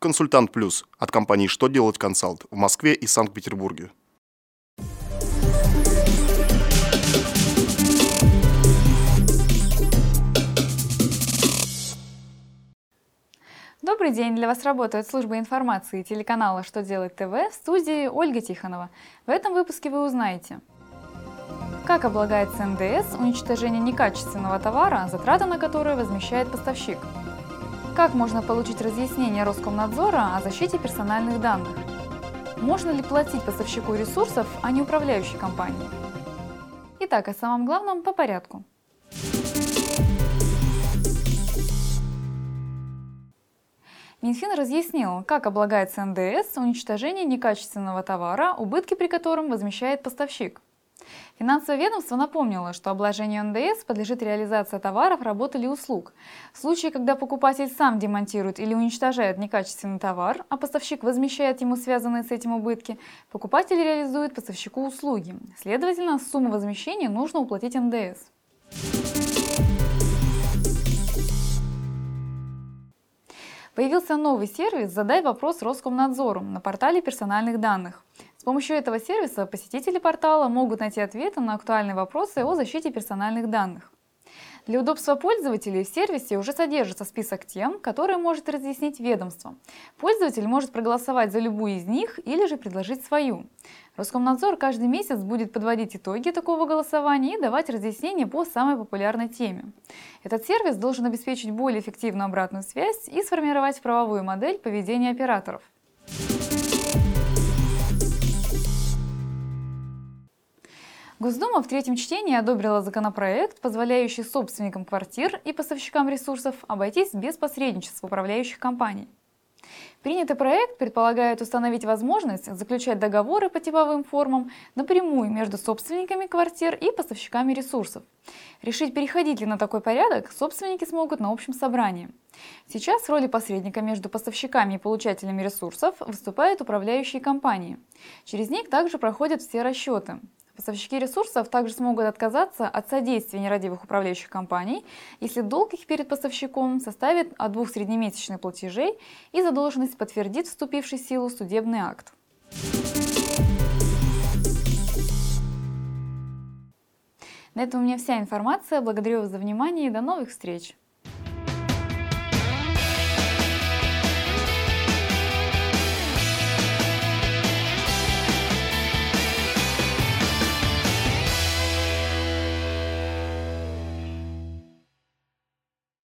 Консультант Плюс от компании «Что делать консалт» в Москве и Санкт-Петербурге. Добрый день! Для вас работает служба информации телеканала «Что делать ТВ» в студии Ольга Тихонова. В этом выпуске вы узнаете, как облагается НДС уничтожение некачественного товара, затраты на которые возмещает поставщик. Как можно получить разъяснение Роскомнадзора о защите персональных данных? Можно ли платить поставщику ресурсов, а не управляющей компании? Итак, о самом главном по порядку. Минфин разъяснил, как облагается НДС уничтожение некачественного товара, убытки при котором возмещает поставщик. Финансовое ведомство напомнило, что обложению НДС подлежит реализация товаров, работ или услуг. В случае, когда покупатель сам демонтирует или уничтожает некачественный товар, а поставщик возмещает ему связанные с этим убытки, покупатель реализует поставщику услуги. Следовательно, сумму возмещения нужно уплатить НДС. Появился новый сервис «Задай вопрос Роскомнадзору» на портале персональных данных. Помощью этого сервиса посетители портала могут найти ответы на актуальные вопросы о защите персональных данных. Для удобства пользователей в сервисе уже содержится список тем, которые может разъяснить ведомство. Пользователь может проголосовать за любую из них или же предложить свою. Роскомнадзор каждый месяц будет подводить итоги такого голосования и давать разъяснения по самой популярной теме. Этот сервис должен обеспечить более эффективную обратную связь и сформировать правовую модель поведения операторов. Госдума в третьем чтении одобрила законопроект, позволяющий собственникам квартир и поставщикам ресурсов обойтись без посредничества управляющих компаний. Принятый проект предполагает установить возможность заключать договоры по типовым формам напрямую между собственниками квартир и поставщиками ресурсов. Решить, переходить ли на такой порядок, собственники смогут на общем собрании. Сейчас в роли посредника между поставщиками и получателями ресурсов выступают управляющие компании. Через них также проходят все расчеты. Поставщики ресурсов также смогут отказаться от содействия нерадивых управляющих компаний, если долг их перед поставщиком составит от двух среднемесячных платежей и задолженность подтвердит вступивший в силу судебный акт. На этом у меня вся информация. Благодарю вас за внимание и до новых встреч!